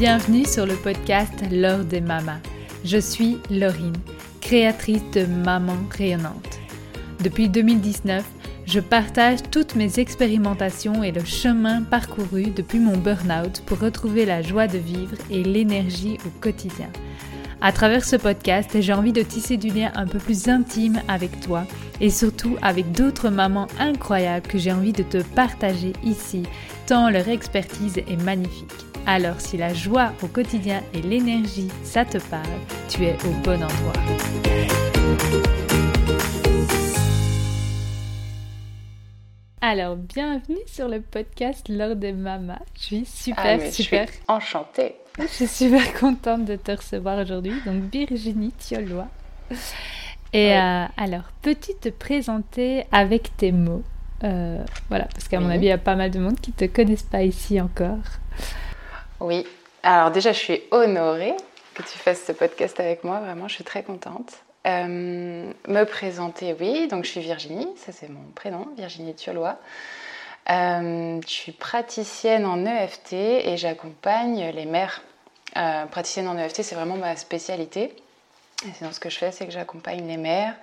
Bienvenue sur le podcast L'heure des mamas. Je suis Laurine, créatrice de Maman rayonnante. Depuis 2019, je partage toutes mes expérimentations et le chemin parcouru depuis mon burn-out pour retrouver la joie de vivre et l'énergie au quotidien. À travers ce podcast, j'ai envie de tisser du lien un peu plus intime avec toi et surtout avec d'autres mamans incroyables que j'ai envie de te partager ici, tant leur expertise est magnifique. Alors si la joie au quotidien et l'énergie, ça te parle, tu es au bon endroit. Alors, bienvenue sur le podcast Lors des Mamas. Je suis super, ah, super. Je suis enchantée. Je suis super contente de te recevoir aujourd'hui. Donc, Virginie Thiolois. Et euh, alors, peux-tu te présenter avec tes mots? Euh, Voilà, parce qu'à mon avis, il y a pas mal de monde qui ne te connaissent pas ici encore. Oui. Alors, déjà, je suis honorée que tu fasses ce podcast avec moi. Vraiment, je suis très contente. Euh, me présenter, oui. Donc, je suis Virginie, ça c'est mon prénom, Virginie Thiolois. je suis praticienne en EFT et j'accompagne les mères euh, praticienne en EFT, c'est vraiment ma spécialité. Et sinon, ce que je fais, c'est que j'accompagne les mères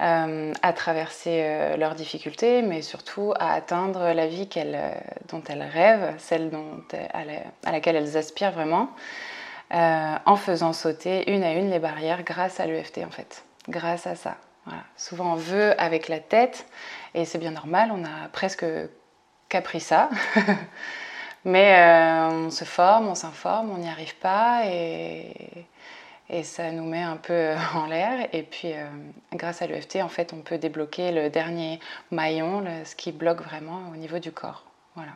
euh, à traverser euh, leurs difficultés, mais surtout à atteindre la vie dont elles rêvent, celle à, laquelle elles aspirent vraiment, en faisant sauter une à une les barrières grâce à l'EFT, en fait. Grâce à ça. Souvent, on veut avec la tête, et c'est bien normal, on a presque qu'appris ça. Mais euh, on se forme, on s'informe, on n'y arrive pas et, et, ça nous met un peu en l'air. Et puis, euh, grâce à l'EFT, en fait, on peut débloquer le dernier maillon, ce qui bloque vraiment au niveau du corps. Voilà.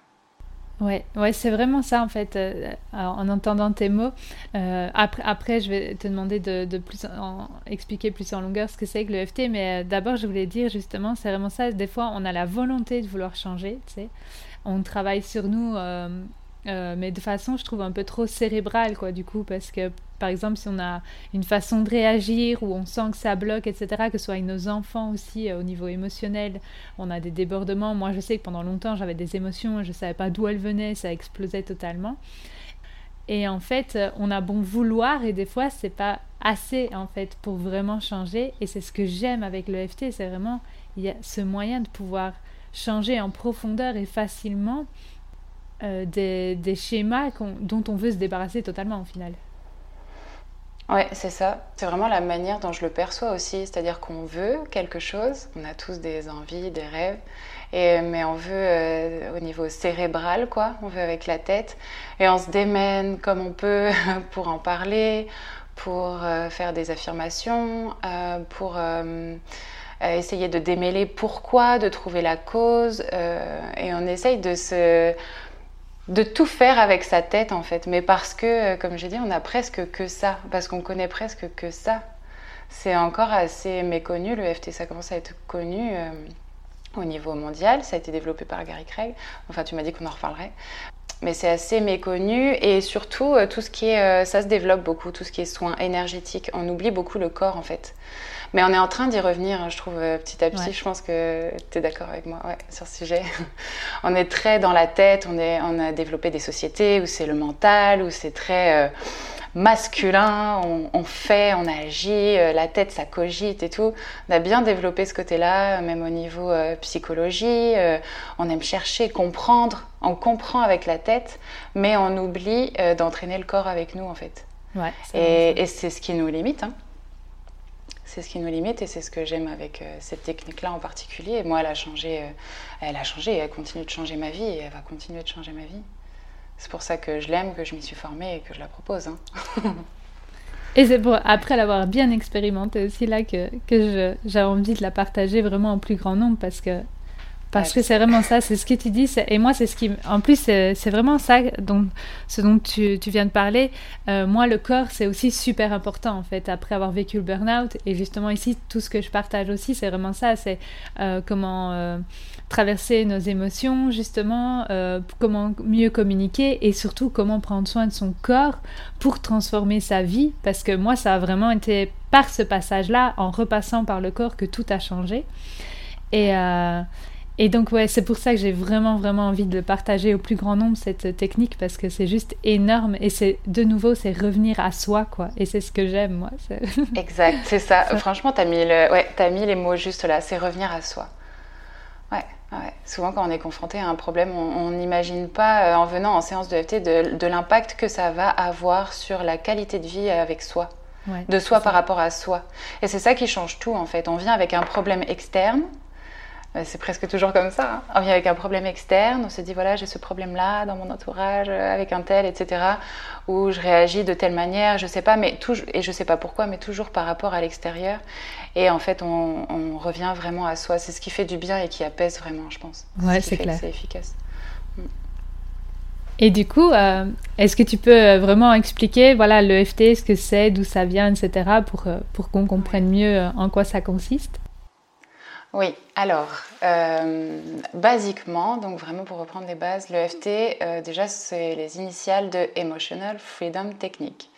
Ouais, ouais c'est vraiment ça en fait. Euh, en entendant tes mots, après, après, je vais te demander de, plus en, expliquer plus en longueur ce que c'est que l'EFT, mais d'abord, je voulais dire justement, c'est vraiment ça. Des fois, on a la volonté de vouloir changer, on travaille sur nous, euh, euh, mais de façon, je trouve, un peu trop cérébrale, quoi, du coup, parce que, par exemple, si on a une façon de réagir où on sent que ça bloque, etc., que ce soit avec nos enfants aussi, euh, au niveau émotionnel, on a des débordements. Moi, je sais que pendant longtemps, j'avais des émotions, je ne savais pas d'où elles venaient, ça explosait totalement. Et en fait, on a bon vouloir et des fois, c'est pas assez en fait pour vraiment changer. Et c'est ce que j'aime avec l'EFT, c'est vraiment il y a ce moyen de pouvoir changer en profondeur et facilement euh, des, schémas dont on veut se débarrasser totalement au final. Ouais, c'est ça. C'est vraiment la manière dont je le perçois aussi. C'est-à-dire qu'on veut quelque chose, on a tous des envies, des rêves, et, mais on veut euh, au niveau cérébral, quoi. On veut avec la tête, et on se démène comme on peut pour en parler, pour euh, faire des affirmations, pour essayer de démêler pourquoi, de trouver la cause, euh, et on essaye de se de tout faire avec sa tête en fait, mais parce que, euh, comme j'ai dit, on a presque que ça, parce qu'on connaît presque que ça. C'est encore assez méconnu, le FT, ça commence à être connu euh, au niveau mondial, ça a été développé par Gary Craig, enfin tu m'as dit qu'on en reparlerait, mais c'est assez méconnu. Et surtout tout ce qui est, ça se développe beaucoup, tout ce qui est soins énergétiques, on oublie beaucoup le corps en fait. Mais on est en train d'y revenir, hein, je trouve, euh, petit à petit. Je pense que tu es d'accord avec moi sur ce sujet. on est très dans la tête, on, est, on a développé des sociétés où c'est le mental, où c'est très euh, masculin, on, fait, on agit, euh, la tête, ça cogite et tout. On a bien développé ce côté-là, même au niveau psychologie. on aime chercher, comprendre. On comprend avec la tête, mais on oublie d'entraîner le corps avec nous, en fait. Ouais, et, et c'est ce qui nous limite. Hein c'est ce qui nous limite et c'est ce que j'aime avec euh, cette technique-là en particulier. Et moi, elle a changé, euh, elle a changé et elle continue de changer ma vie et elle va continuer de changer ma vie. C'est pour ça que je l'aime, que je m'y suis formée et que je la propose. Hein. et c'est pour, après l'avoir bien expérimenté aussi là que, que j'ai envie de la partager vraiment en plus grand nombre parce que parce que c'est vraiment ça, c'est ce que tu dis. Et moi, c'est ce qui. En plus, c'est vraiment ça, dont, ce dont tu, tu viens de parler. Euh, moi, le corps, c'est aussi super important, en fait, après avoir vécu le burn-out. Et justement, ici, tout ce que je partage aussi, c'est vraiment ça. C'est euh, comment euh, traverser nos émotions, justement, comment mieux communiquer et surtout comment prendre soin de son corps pour transformer sa vie. Parce que moi, ça a vraiment été par ce passage-là, en repassant par le corps, que tout a changé. Et. Et donc, ouais, c'est pour ça que j'ai vraiment, vraiment envie de partager au plus grand nombre cette technique parce que c'est juste énorme et c'est, de nouveau, c'est revenir à soi, quoi. Et c'est ce que j'aime, moi. Exact, c'est ça. Franchement, t'as mis, le... ouais, as mis les mots juste là, c'est revenir à soi. Ouais, ouais. Souvent, quand on est confronté à un problème, on n'imagine pas, euh, en venant en séance de FT, de, de l'impact que ça va avoir sur la qualité de vie avec soi. de soi par rapport à soi. Et c'est ça qui change tout en fait. On vient avec un problème externe, c'est presque toujours comme ça. Hein. On vient avec un problème externe, on se dit voilà, j'ai ce problème-là dans mon entourage, euh, avec un tel, etc. Ou je réagis de telle manière, je sais pas, mais et je sais pas pourquoi, mais toujours par rapport à l'extérieur. Et en fait, on, revient vraiment à soi. C'est ce qui fait du bien et qui apaise vraiment, je pense. Ouais, c'est clair. C'est efficace. Et du coup, euh, est-ce que tu peux euh, vraiment expliquer voilà, l'EFT, ce que c'est, d'où ça vient, etc., pour, pour qu'on comprenne mieux en quoi ça consiste? Oui, alors, euh, basiquement, donc vraiment pour reprendre les bases, l'EFT, euh, déjà, c'est les initiales de Emotional Freedom Technique.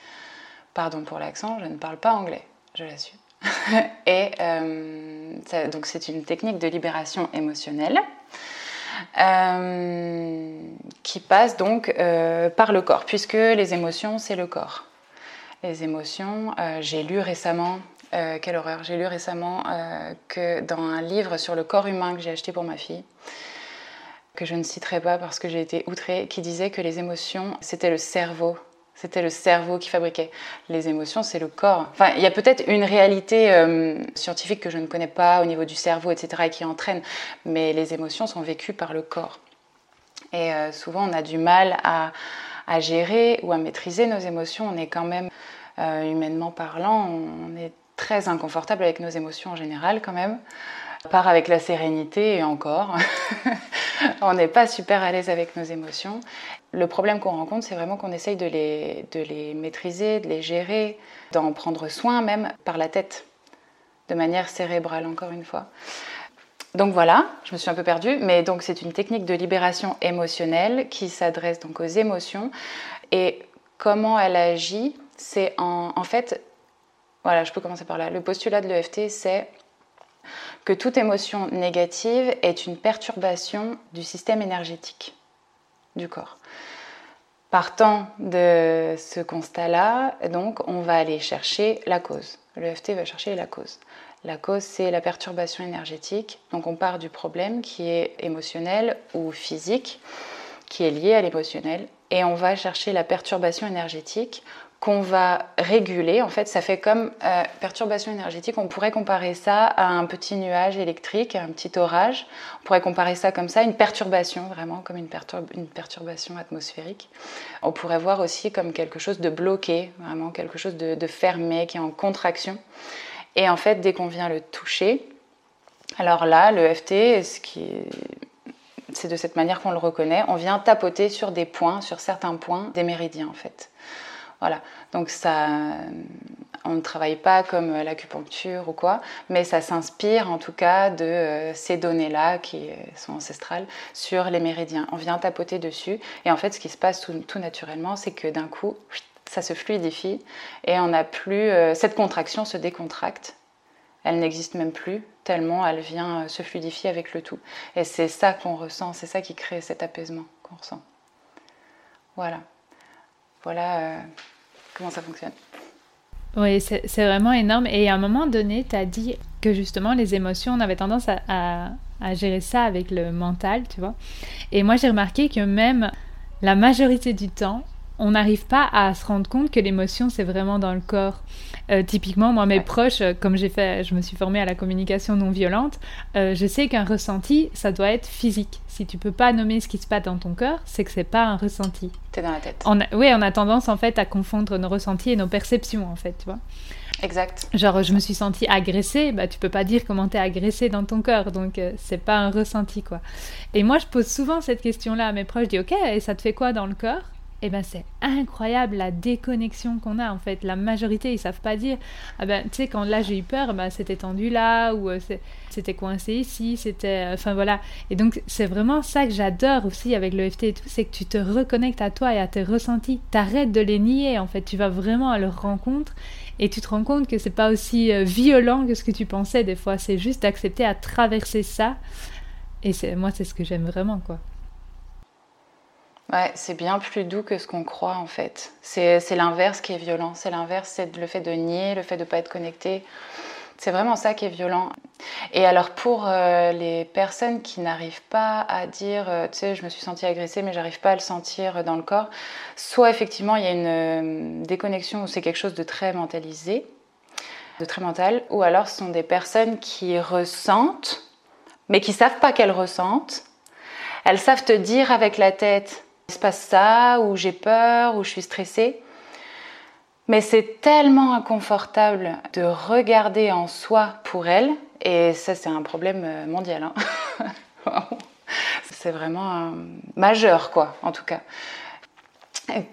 Pardon pour l'accent, je ne parle pas anglais, je l'assume. Et euh, donc, c'est une technique de libération émotionnelle qui passe donc par le corps, puisque les émotions, c'est le corps. Les émotions, j'ai lu récemment euh, quelle horreur. J'ai lu récemment euh, que dans un livre sur le corps humain que j'ai acheté pour ma fille, que je ne citerai pas parce que j'ai été outrée, qui disait que les émotions, c'était le cerveau. C'était le cerveau qui fabriquait. Les émotions, c'est le corps. Enfin, il y a peut-être une réalité euh, scientifique que je ne connais pas au niveau du cerveau, etc., et qui entraîne, mais les émotions sont vécues par le corps. Et souvent, on a du mal à, à, gérer ou à maîtriser nos émotions. On est quand même, humainement parlant, on est très inconfortable avec nos émotions en général quand même. À part avec la sérénité et encore, on n'est pas super à l'aise avec nos émotions. Le problème qu'on rencontre, c'est vraiment qu'on essaye de les, de les maîtriser, de les gérer, d'en prendre soin même par la tête, de manière cérébrale encore une fois. Donc voilà, je me suis un peu perdue, mais donc c'est une technique de libération émotionnelle qui s'adresse donc aux émotions et comment elle agit, c'est en, en fait voilà, je peux commencer par là. Le postulat de l'EFT, c'est que toute émotion négative est une perturbation du système énergétique du corps. Partant de ce constat-là, donc, on va aller chercher la cause. L'EFT va chercher la cause. La cause, c'est la perturbation énergétique. Donc, on part du problème qui est émotionnel ou physique, qui est lié à l'émotionnel, et on va chercher la perturbation énergétique qu'on va réguler. En fait, ça fait comme euh, perturbation énergétique. On pourrait comparer ça à un petit nuage électrique, un petit orage. On pourrait comparer ça comme ça, une perturbation, vraiment comme une, une perturbation atmosphérique. On pourrait voir aussi comme quelque chose de bloqué, vraiment quelque chose de, fermé, qui est en contraction. Et en fait, dès qu'on vient le toucher, alors là, le FT, c'est de cette manière qu'on le reconnaît, on vient tapoter sur des points, sur certains points des méridiens en fait. Voilà. Donc ça, on ne travaille pas comme l'acupuncture ou quoi, mais ça s'inspire en tout cas de euh, ces données-là qui sont ancestrales sur les méridiens. On vient tapoter dessus et en fait ce qui se passe tout, naturellement, c'est que d'un coup, ça se fluidifie et on n'a plus euh, cette contraction se décontracte. Elle n'existe même plus tellement elle vient euh, se fluidifier avec le tout. Et c'est ça qu'on ressent, c'est ça qui crée cet apaisement qu'on ressent. Voilà. Voilà comment ça fonctionne. Oui, c'est vraiment énorme. Et à un moment donné, tu as dit que justement, les émotions, on avait tendance à, à gérer ça avec le mental, tu vois. Et moi, j'ai remarqué que même la majorité du temps, on n'arrive pas à se rendre compte que l'émotion, c'est vraiment dans le corps. Euh, typiquement, moi, mes proches, euh, comme j'ai fait, je me suis formée à la communication non violente, euh, je sais qu'un ressenti, ça doit être physique. Si tu peux pas nommer ce qui se passe dans ton cœur, c'est que c'est pas un ressenti. T'es dans la tête. oui, on a tendance en fait à confondre nos ressentis et nos perceptions, en fait, tu vois. Exact. Genre, je me suis sentie agressée, bah, tu peux pas dire comment t'es agressée dans ton cœur, donc c'est pas un ressenti, quoi. Et moi, je pose souvent cette question-là à mes proches, je dis, ok, et ça te fait quoi dans le cœur eh ben c'est incroyable la déconnexion qu'on a en fait. La majorité ils savent pas dire ah ben tu sais quand là j'ai eu peur ben c'était tendu là ou euh, c'était coincé ici, c'était euh, enfin voilà. Et donc c'est vraiment ça que j'adore aussi avec l'EFT et tout, c'est que tu te reconnectes à toi et à tes ressentis. T'arrêtes de les nier en fait, tu vas vraiment à leur rencontre et tu te rends compte que c'est pas aussi euh, violent que ce que tu pensais des fois, c'est juste d'accepter à traverser ça Et moi, c'est ce que j'aime vraiment, quoi. Ouais, c'est bien plus doux que ce qu'on croit en fait. C'est l'inverse qui est violent. C'est l'inverse, c'est le fait de nier, le fait de ne pas être connecté. C'est vraiment ça qui est violent. Et alors pour euh, les personnes qui n'arrivent pas à dire, euh, tu sais, je me suis sentie agressée, mais j'arrive pas à le sentir dans le corps, soit effectivement il y a une euh, déconnexion où c'est quelque chose de très mentalisé, de très mental, ou alors ce sont des personnes qui ressentent, mais qui savent pas qu'elles ressentent. Elles savent te dire avec la tête, il se passe ça, ou j'ai peur, ou je suis stressée. Mais c'est tellement inconfortable de regarder en soi pour elles, et ça c'est un problème euh, mondial. Hein. c'est vraiment majeur, quoi, en tout cas.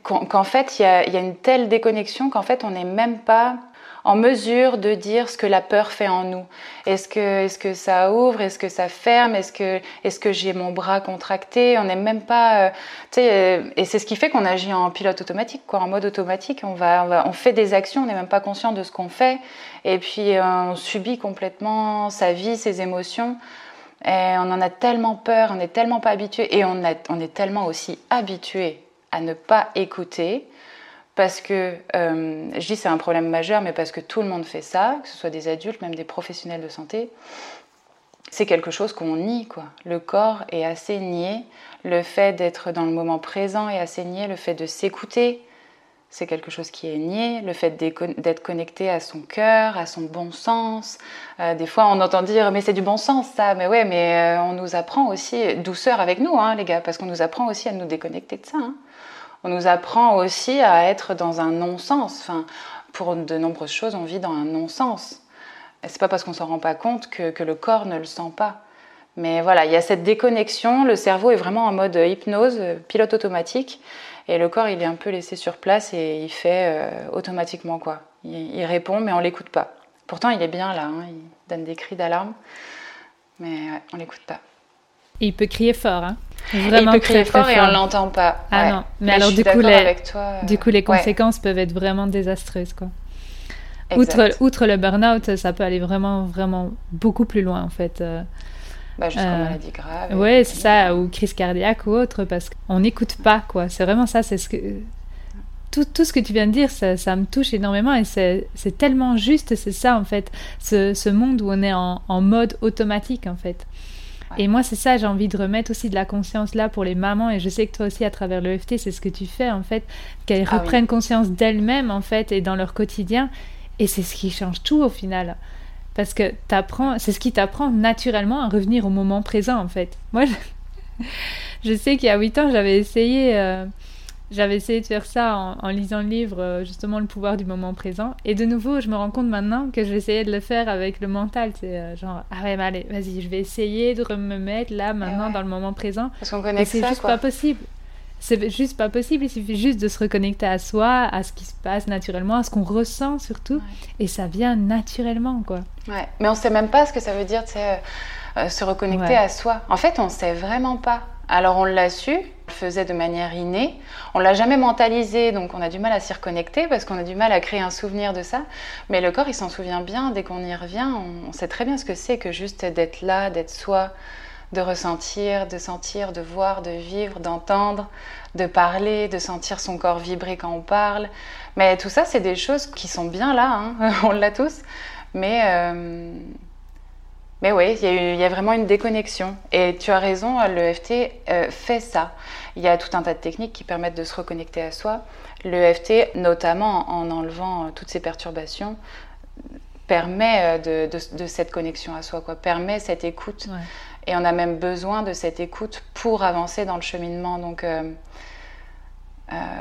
Qu'en fait, il y, a une telle déconnexion qu'en fait, on n'est même pas en mesure de dire ce que la peur fait en nous. Est-ce que, est que ça ouvre? Est-ce que ça ferme? Est-ce que, est que j'ai mon bras contracté? On n'est même pas... Euh, euh, et c'est ce qui fait qu'on agit en pilote automatique, quoi, en mode automatique. On, va, on, fait des actions, on n'est même pas conscient de ce qu'on fait. Et puis euh, on subit complètement sa vie, ses émotions. Et on en a tellement peur, on n'est tellement pas habitué. Et on, a, on est tellement aussi habitué à ne pas écouter parce que, euh, je dis c'est un problème majeur, mais parce que tout le monde fait ça, que ce soit des adultes, même des professionnels de santé, c'est quelque chose qu'on nie, quoi. Le corps est assez nié, le fait d'être dans le moment présent est assez nié, le fait de s'écouter, c'est quelque chose qui est nié, le fait d'être connecté à son cœur, à son bon sens. Euh, des fois, on entend dire mais c'est du bon sens ça, mais ouais, mais euh, on nous apprend aussi douceur avec nous, hein, les gars, parce qu'on nous apprend aussi à nous déconnecter de ça. Hein on nous apprend aussi à être dans un non-sens. Enfin, pour de nombreuses choses, on vit dans un non-sens. C'est pas parce qu'on s'en rend pas compte que, le corps ne le sent pas. Mais voilà, il y a cette déconnexion. Le cerveau est vraiment en mode hypnose, pilote automatique, et le corps il est un peu laissé sur place et il fait euh, automatiquement quoi. Il, répond, mais on l'écoute pas. Pourtant, il est bien là. Hein. il donne des cris d'alarme, mais ouais, on l'écoute pas. Et il peut crier fort, hein. Vraiment il peut crier fort, et on l'entend pas. Ah non, mais, alors du coup, les, du coup, les conséquences peuvent être vraiment désastreuses, quoi. Outre, outre, le burn-out, ça peut aller vraiment, vraiment beaucoup plus loin, en fait. Euh, bah, jusqu'en euh, maladie grave. Oui, c'est ça, ou crise cardiaque ou autre, parce qu'on n'écoute pas, quoi. C'est vraiment ça, c'est ce que... Tout, tout, ce que tu viens de dire, ça, ça me touche énormément et c'est tellement juste, c'est ça en fait, ce, ce, monde où on est en, en mode automatique en fait. Et moi, c'est ça, j'ai envie de remettre aussi de la conscience là pour les mamans. Et je sais que toi aussi, à travers l'EFT, c'est ce que tu fais, en fait, qu'elles ah reprennent conscience d'elles-mêmes, en fait, et dans leur quotidien. Et c'est ce qui change tout au final. Parce que t'apprends, c'est ce qui t'apprend naturellement à revenir au moment présent, en fait. Moi, je, sais qu'il y a 8 ans, j'avais essayé. Euh, j'avais essayé de faire ça en, lisant le livre, euh, justement, Le pouvoir du moment présent. Et de nouveau, je me rends compte maintenant que je vais essayer de le faire avec le mental. C'est euh, genre, ah ouais, mais allez, vas-y, je vais essayer de me mettre là, maintenant, dans le moment présent. Parce qu'on connaît C'est juste pas possible. C'est juste pas possible. Il suffit juste de se reconnecter à soi, à ce qui se passe naturellement, à ce qu'on ressent surtout. Et ça vient naturellement, quoi. Ouais, mais on sait même pas ce que ça veut dire, tu sais, euh, se reconnecter à soi. En fait, on sait vraiment pas. Alors on l'a su, on le faisait de manière innée. On l'a jamais mentalisé, donc on a du mal à s'y reconnecter parce qu'on a du mal à créer un souvenir de ça. Mais le corps, il s'en souvient bien. Dès qu'on y revient, on, sait très bien ce que c'est que juste d'être là, d'être soi, de ressentir, de sentir, de voir, de vivre, d'entendre, de parler, de sentir son corps vibrer quand on parle. Mais tout ça, c'est des choses qui sont bien là. Hein. on l'a tous. Mais euh, mais oui, il y, a vraiment une déconnexion. Et tu as raison, l'EFT euh, fait ça. Il y a tout un tas de techniques qui permettent de se reconnecter à soi. L'EFT, notamment en enlevant euh, toutes ces perturbations, permet euh, de, cette connexion à soi, quoi, permet cette écoute. Et on a même besoin de cette écoute pour avancer dans le cheminement. Donc,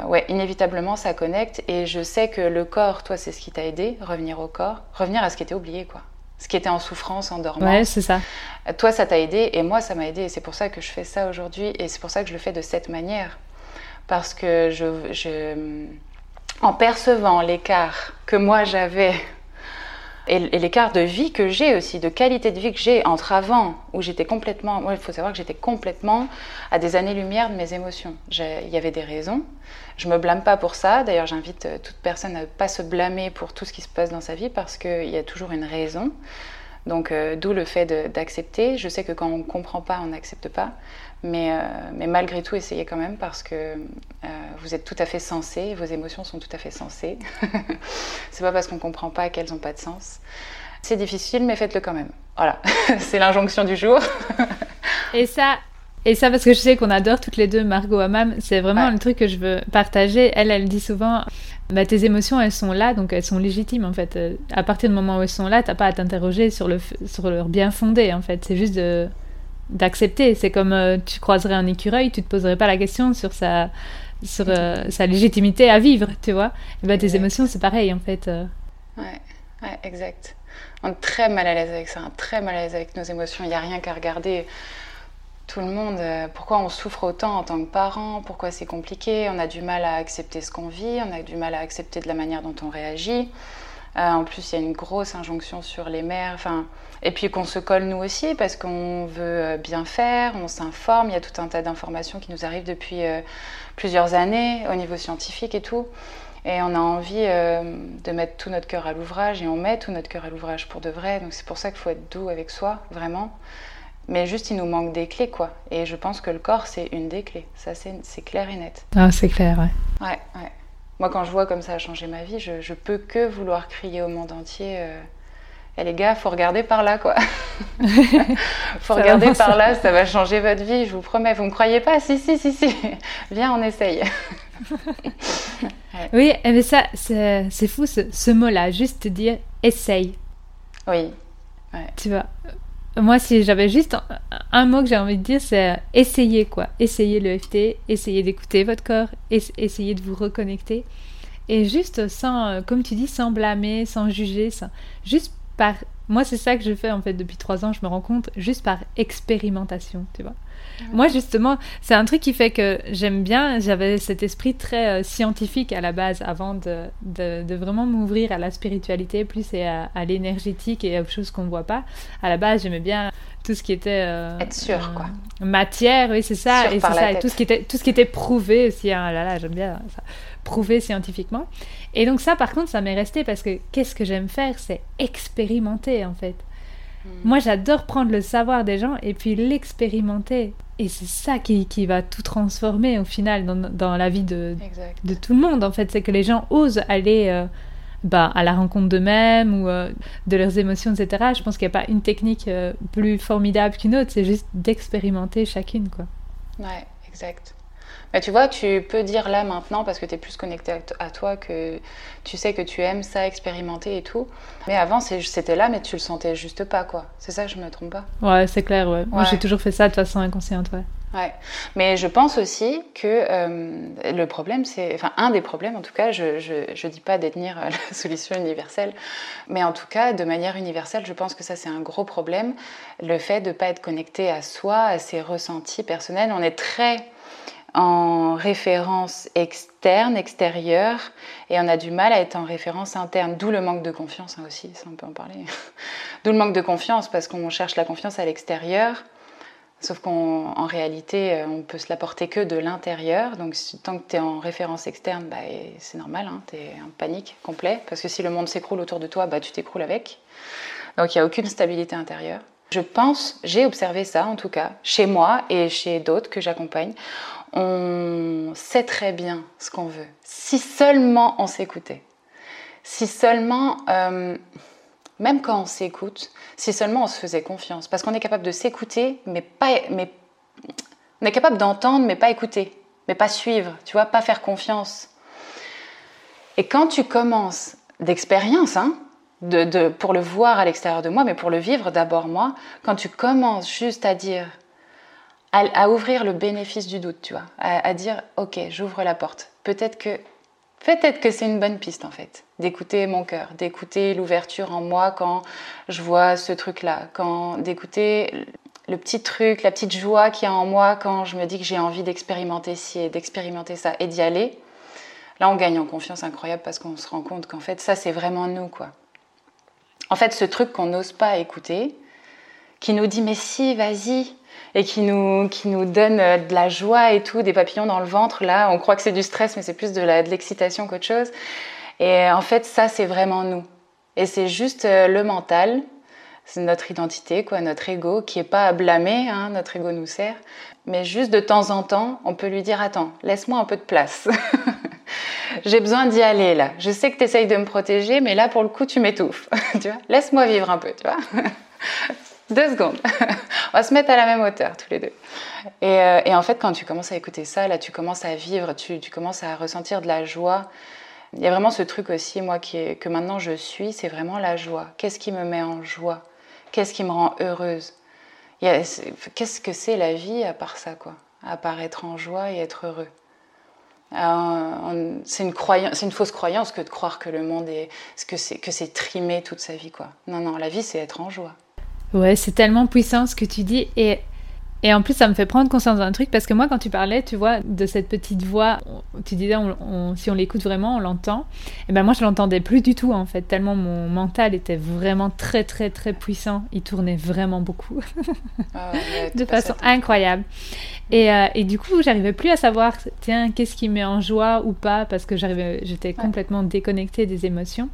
ouais, inévitablement, ça connecte. Et je sais que le corps, toi, c'est ce qui t'a aidé, revenir au corps, revenir à ce qui était oublié, quoi ce qui était en souffrance, en dormant. Ouais, c'est ça. Toi, ça t'a aidé et moi, ça m'a aidé. Et c'est pour ça que je fais ça aujourd'hui et c'est pour ça que je le fais de cette manière. Parce que je, en percevant l'écart que moi j'avais et, l'écart de vie que j'ai aussi, de qualité de vie que j'ai entre avant, où j'étais complètement, il faut savoir que j'étais complètement à des années-lumière de mes émotions. Il y avait des raisons, je me blâme pas pour ça. D'ailleurs, j'invite euh, toute personne à ne pas se blâmer pour tout ce qui se passe dans sa vie parce qu'il y a toujours une raison. Donc, euh, d'où le fait d'accepter. Je sais que quand on ne comprend pas, on n'accepte pas. Mais, euh, mais, malgré tout, essayez quand même parce que vous êtes tout à fait sensé, vos émotions sont tout à fait sensées. c'est pas parce qu'on ne comprend pas qu'elles n'ont pas de sens. C'est difficile, mais faites-le quand même. Voilà, c'est l'injonction du jour. Et ça, et ça, parce que je sais qu'on adore toutes les deux Margot Hammam, c'est vraiment le truc que je veux partager. Elle, elle dit souvent, bah, tes émotions, elles sont là, donc elles sont légitimes en fait. Euh, à partir du moment où elles sont là, t'as pas à t'interroger sur, le, sur leur bien fondé en fait. C'est juste de, d'accepter. C'est comme euh, tu croiserais un écureuil, tu te poserais pas la question sur sa, sur, euh, sa légitimité à vivre, tu vois. Et bah, tes émotions, c'est pareil en fait. Ouais, ouais, exact. On est très mal à l'aise avec ça, hein, très mal à l'aise avec nos émotions. Il n'y a rien qu'à regarder tout le monde, euh, pourquoi on souffre autant en tant que parent, pourquoi c'est compliqué, on a du mal à accepter ce qu'on vit, on a du mal à accepter de la manière dont on réagit. Euh, en plus, il y a une grosse injonction sur les mères, enfin, et puis qu'on se colle nous aussi parce qu'on veut euh, bien faire, on s'informe, il y a tout un tas d'informations qui nous arrivent depuis plusieurs années au niveau scientifique et tout. Et on a envie de mettre tout notre cœur à l'ouvrage et on met tout notre cœur à l'ouvrage pour de vrai. Donc c'est pour ça qu'il faut être doux avec soi, vraiment. Mais juste, il nous manque des clés, quoi. Et je pense que le corps, c'est une des clés. Ça, c'est clair et net. Ah, c'est clair, ouais. Ouais, ouais. Moi, quand je vois comme ça a changé ma vie, je, je peux que vouloir crier au monde entier. Euh, eh les gars, faut regarder par là, quoi. faut regarder par là, ça va changer votre vie, je vous promets. Vous me croyez pas? Si, si, si, si. Viens, on essaye. Oui, mais ça, c'est fou ce, ce mot-là, juste dire essaye. Oui. Ouais. Tu vois, moi, si j'avais juste un, mot que j'ai envie de dire, c'est essayer quoi. Essayez le FT, essayez d'écouter votre corps, essayez de vous reconnecter. Et juste sans, euh, comme tu dis, sans blâmer, sans juger, juste par. Moi, c'est ça que je fais en fait depuis trois ans, je me rends compte, juste par expérimentation, tu vois. Moi, justement, c'est un truc qui fait que j'aime bien, j'avais cet esprit très euh, scientifique à la base avant de, de, vraiment m'ouvrir à la spiritualité plus et à, l'énergétique et aux choses qu'on ne voit pas. À la base, j'aimais bien tout ce qui était euh, être sûr quoi matière oui c'est ça et c'est ça et tout ce qui était tout ce qui était prouvé aussi hein, là là j'aime bien ça prouvé scientifiquement et donc ça par contre ça m'est resté parce que qu'est-ce que j'aime faire c'est expérimenter en fait Hmm. Moi, j'adore prendre le savoir des gens et puis l'expérimenter. Et c'est ça qui, qui, va tout transformer au final dans, dans la vie de, de, tout le monde. En fait, c'est que les gens osent aller euh, bah, à la rencontre d'eux-mêmes ou euh, de leurs émotions, etc. Je pense qu'il n'y a pas une technique euh, plus formidable qu'une autre. C'est juste d'expérimenter chacune, quoi. Ouais, exact. Bah, tu vois, tu peux dire là maintenant, parce que tu es plus connecté à toi, que tu sais que tu aimes ça, expérimenter et tout. Mais avant, c'était là, mais tu le sentais juste pas, quoi. C'est ça, je me trompe pas Ouais, c'est clair, ouais. Moi, j'ai toujours fait ça de façon inconsciente, ouais. Ouais, mais je pense aussi que euh, le problème, c'est, enfin, un des problèmes, en tout cas, je, je, dis pas détenir la solution universelle, mais en tout cas, de manière universelle, je pense que ça, c'est un gros problème. Le fait de pas être connecté à soi, à ses ressentis personnels. On est très en référence externe, extérieure, et on a du mal à être en référence interne, d'où le manque de confiance hein, aussi, ça on peut en parler. d'où le manque de confiance, parce qu'on cherche la confiance à l'extérieur, sauf qu'en réalité, euh, on peut se l'apporter que de l'intérieur, donc tant que tu es en référence externe, bah, c'est normal, hein, tu es en panique complet, parce que si le monde s'écroule autour de toi, bah, tu t'écroules avec. Donc il n'y a aucune stabilité intérieure. Je pense, j'ai observé ça en tout cas, chez moi et chez d'autres que j'accompagne on sait très bien ce qu'on veut. Si seulement on s'écoutait. Si seulement, euh, même quand on s'écoute, si seulement on se faisait confiance. Parce qu'on est capable de s'écouter, mais pas. Mais, on est capable d'entendre, mais pas écouter. Mais pas suivre, tu vois, pas faire confiance. Et quand tu commences d'expérience, hein, de, pour le voir à l'extérieur de moi, mais pour le vivre d'abord moi, quand tu commences juste à dire à, ouvrir le bénéfice du doute, tu vois, à, dire ok, j'ouvre la porte. Peut-être que peut-être que c'est une bonne piste en fait, d'écouter mon cœur, d'écouter l'ouverture en moi quand je vois ce truc-là, quand d'écouter le petit truc, la petite joie qu'il y a en moi quand je me dis que j'ai envie d'expérimenter ci et d'expérimenter ça et d'y aller. Là, on gagne en confiance incroyable parce qu'on se rend compte qu'en fait, ça, c'est vraiment nous, quoi. En fait, ce truc qu'on n'ose pas écouter, qui nous dit mais si, vas-y, et qui nous, qui nous donne euh, de la joie et tout, des papillons dans le ventre. Là, on croit que c'est du stress, mais c'est plus de l'excitation qu'autre chose. Et en fait, ça, c'est vraiment nous. Et c'est juste euh, le mental c'est notre identité, quoi, notre ego, qui est pas à blâmer, hein, notre ego nous sert, mais juste de temps en temps, on peut lui dire attends, laisse-moi un peu de place. J'ai besoin d'y aller là. Je sais que tu essayes de me protéger, mais là pour le coup tu m'étouffes. tu vois Laisse-moi vivre un peu, tu vois Deux secondes. on va se mettre à la même hauteur tous les deux. Euh, et, en fait, quand tu commences à écouter ça, là tu commences à vivre, tu, commences à ressentir de la joie. Il y a vraiment ce truc aussi, moi, que maintenant je suis, c'est vraiment la joie. Qu'est-ce qui me met en joie? Qu'est-ce qui me rend heureuse? Qu'est-ce que c'est la vie à part ça, quoi? À part être en joie et être heureux. Euh, c'est une, une fausse croyance que de croire que le monde est, que c'est trimé toute sa vie, quoi. Non, non, la vie, c'est être en joie. Ouais, c'est tellement puissant ce que tu dis. Et et en plus, ça me fait prendre conscience d'un truc parce que moi, quand tu parlais, tu vois, de cette petite voix, tu disais, si on l'écoute vraiment, on l'entend. Et ben moi, je l'entendais plus du tout en fait, tellement mon mental était vraiment très, très, très puissant. Il tournait vraiment beaucoup, ah de façon incroyable. Et, euh, et, du coup, j'arrivais plus à savoir, tiens, qu'est-ce qui me met en joie ou pas, parce que j'arrivais, j'étais complètement déconnectée des émotions.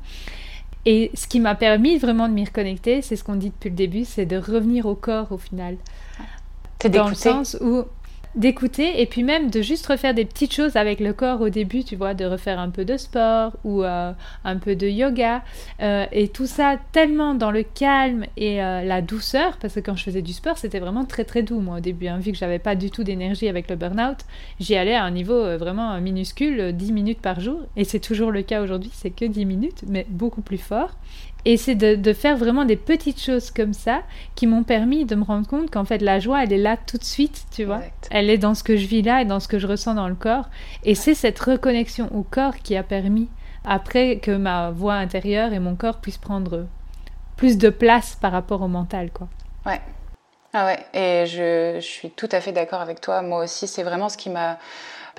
Et ce qui m'a permis vraiment de m'y reconnecter, c'est ce qu'on dit depuis le début, c'est de revenir au corps au final. Dans le sens où d'écouter et puis même de juste refaire des petites choses avec le corps au début, tu vois, de refaire un peu de sport ou euh, un peu de yoga. Euh, et tout ça tellement dans le calme et euh, la douceur parce que quand je faisais du sport c'était vraiment très très doux moi au début hein, vu que j'avais pas du tout d'énergie avec le burn-out j'y allais à un niveau vraiment minuscule 10 minutes par jour. Et c'est toujours le cas aujourd'hui c'est que 10 minutes mais beaucoup plus fort et c'est de, faire vraiment des petites choses comme ça qui m'ont permis de me rendre compte qu'en fait la joie, elle est là tout de suite, tu vois. Elle est dans ce que je vis là et dans ce que je ressens dans le corps. Et c'est cette reconnexion au corps qui a permis, après que ma voix intérieure et mon corps puissent prendre plus de place par rapport au mental, quoi. Ouais. Ah ouais, et je, je suis tout à fait d'accord avec toi. Moi aussi, c'est vraiment ce qui m'a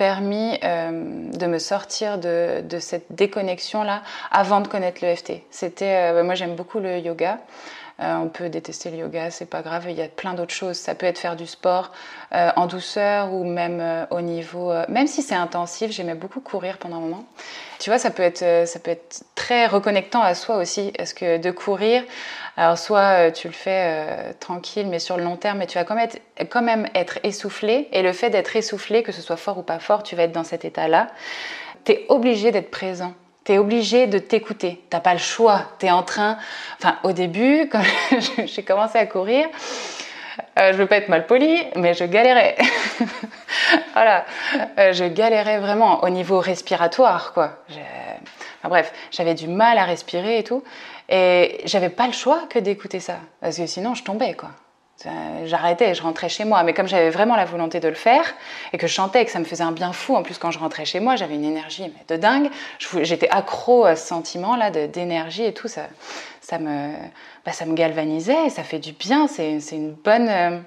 permis euh, de me sortir de, cette déconnexion-là avant de connaître l'EFT. C'était, euh, moi j'aime beaucoup le yoga. Euh, on peut détester le yoga, c'est pas grave, il y a plein d'autres choses. Ça peut être faire du sport en douceur ou même au niveau, même si c'est intensif, j'aimais beaucoup courir pendant un moment. Tu vois, ça peut être, ça peut être très reconnectant à soi aussi. Est-ce que de courir, alors soit euh, tu le fais euh, tranquille, mais sur le long terme, mais tu vas quand même être, quand même être essoufflé. Et le fait d'être essoufflé, que ce soit fort ou pas fort, tu vas être dans cet état-là. Tu es obligé d'être présent. Tu es obligé de t'écouter. T'as pas le choix. Tu es en train... Enfin, au début, quand j'ai commencé à courir, euh, je veux pas être mal poli, mais je galérais. voilà, je galérais vraiment au niveau respiratoire, quoi. Enfin, bref, j'avais du mal à respirer et tout. Et j'avais pas le choix que d'écouter ça, parce que sinon je tombais, quoi. J'arrêtais, je rentrais chez moi. Mais comme j'avais vraiment la volonté de le faire et que je chantais, que ça me faisait un bien fou, en plus quand je rentrais chez moi, j'avais une énergie de dingue. J'étais accro à ce sentiment-là d'énergie et tout. Ça, ça, me, bah, ça me galvanisait, ça fait du bien. C'est une bonne, euh,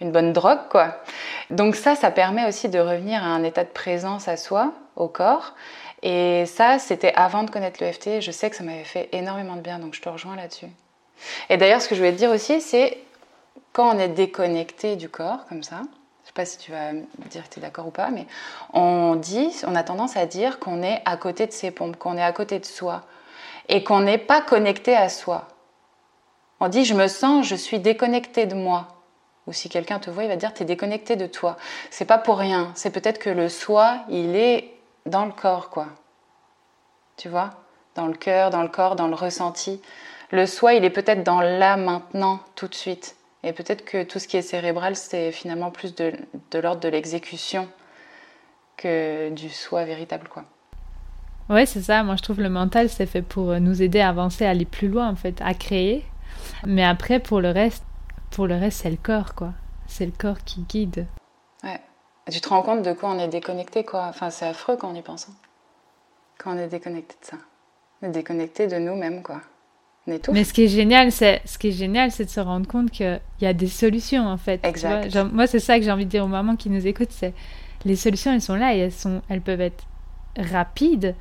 une bonne drogue, quoi. Donc ça, ça permet aussi de revenir à un état de présence à soi, au corps. Et ça, c'était avant de connaître l'EFT. Je sais que ça m'avait fait énormément de bien, donc je te rejoins là-dessus. Et d'ailleurs, ce que je voulais te dire aussi, c'est quand on est déconnecté du corps, comme ça, je ne sais pas si tu vas me dire que tu es d'accord ou pas, mais on dit, on a tendance à dire qu'on est à côté de ses pompes, qu'on est à côté de soi, et qu'on n'est pas connecté à soi. On dit, je me sens, je suis déconnecté de moi. Ou si quelqu'un te voit, il va dire, tu es déconnecté de toi. C'est pas pour rien. C'est peut-être que le soi, il est dans le corps, quoi. Tu vois? Dans le cœur, dans le corps, dans le ressenti. Le soi, il est peut-être dans là, maintenant, tout de suite. Et peut-être que tout ce qui est cérébral, c'est finalement plus de, l'ordre de l'exécution que du soi véritable, quoi. Ouais, c'est ça. Moi, je trouve le mental, c'est fait pour nous aider à avancer, à aller plus loin, en fait, à créer. Mais après, pour le reste, pour le reste, c'est le corps, quoi. C'est le corps qui guide. Ouais. Tu te rends compte de quoi on est déconnecté, quoi? Enfin, c'est affreux quand on y pense. Hein. Quand on est déconnecté de ça. On est déconnecté de nous-mêmes, quoi. Tout. Mais ce qui est génial, c'est ce qui est génial, c'est de se rendre compte qu'il y a des solutions, en fait. Exact. moi, c'est ça que j'ai envie de dire aux mamans qui nous écoutent, c'est les solutions, elles sont là et elles sont, elles peuvent être rapides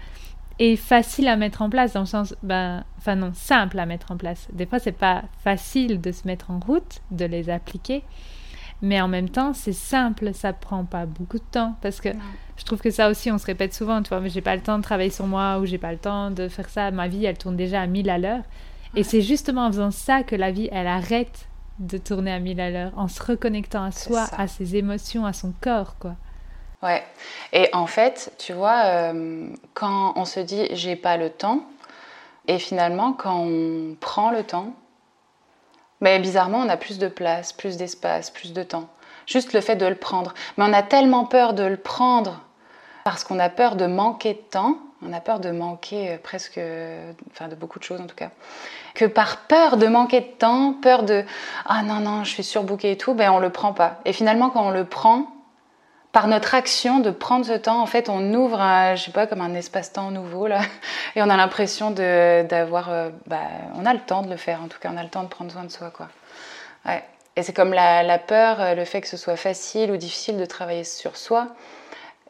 et faciles à mettre en place dans le sens, ben, enfin non, simple à mettre en place. Des fois, c'est pas facile de se mettre en route, de les appliquer. Mais en même temps, c'est simple, ça prend pas beaucoup de temps. Parce que je trouve que ça aussi, on se répète souvent, tu vois, mais j'ai pas le temps de travailler sur moi ou j'ai pas le temps de faire ça. Ma vie, elle tourne déjà à 1000 à l'heure. Et c'est justement en faisant ça que la vie, elle arrête de tourner à mille à l'heure, en se reconnectant à soi, à ses émotions, à son corps, quoi. Ouais. Et en fait, tu vois, euh, quand on se dit j'ai pas le temps, et finalement, quand on prend le temps, mais bizarrement, on a plus de place, plus d'espace, plus de temps. Juste le fait de le prendre. Mais on a tellement peur de le prendre parce qu'on a peur de manquer de temps, on a peur de manquer euh, presque, enfin de beaucoup de choses en tout cas, que par peur de manquer de temps, peur de ah non non, je suis surbookée et tout, ben on le prend pas. Et finalement, quand on le prend, par notre action de prendre ce temps, en fait, on ouvre, un, je sais pas, comme un espace-temps nouveau là, et on a l'impression d'avoir, euh, bah, on a le temps de le faire. En tout cas, on a le temps de prendre soin de soi, quoi. Ouais. Et c'est comme la, peur, euh, le fait que ce soit facile ou difficile de travailler sur soi.